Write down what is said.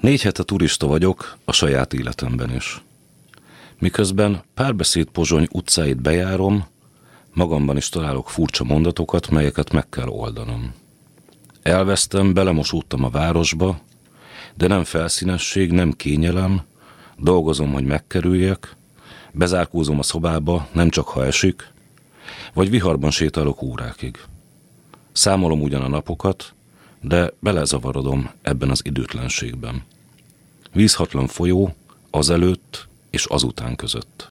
Négy hete turista vagyok a saját életemben is. Miközben párbeszéd Pozsony utcáit bejárom, magamban is találok furcsa mondatokat, melyeket meg kell oldanom. Elvesztem, belemosódtam a városba, de nem felszínesség, nem kényelem, dolgozom, hogy megkerüljek, bezárkózom a szobába, nem csak ha esik, vagy viharban sétálok órákig. Számolom ugyan a napokat, de belezavarodom ebben az időtlenségben. Vízhatlan folyó azelőtt és azután között.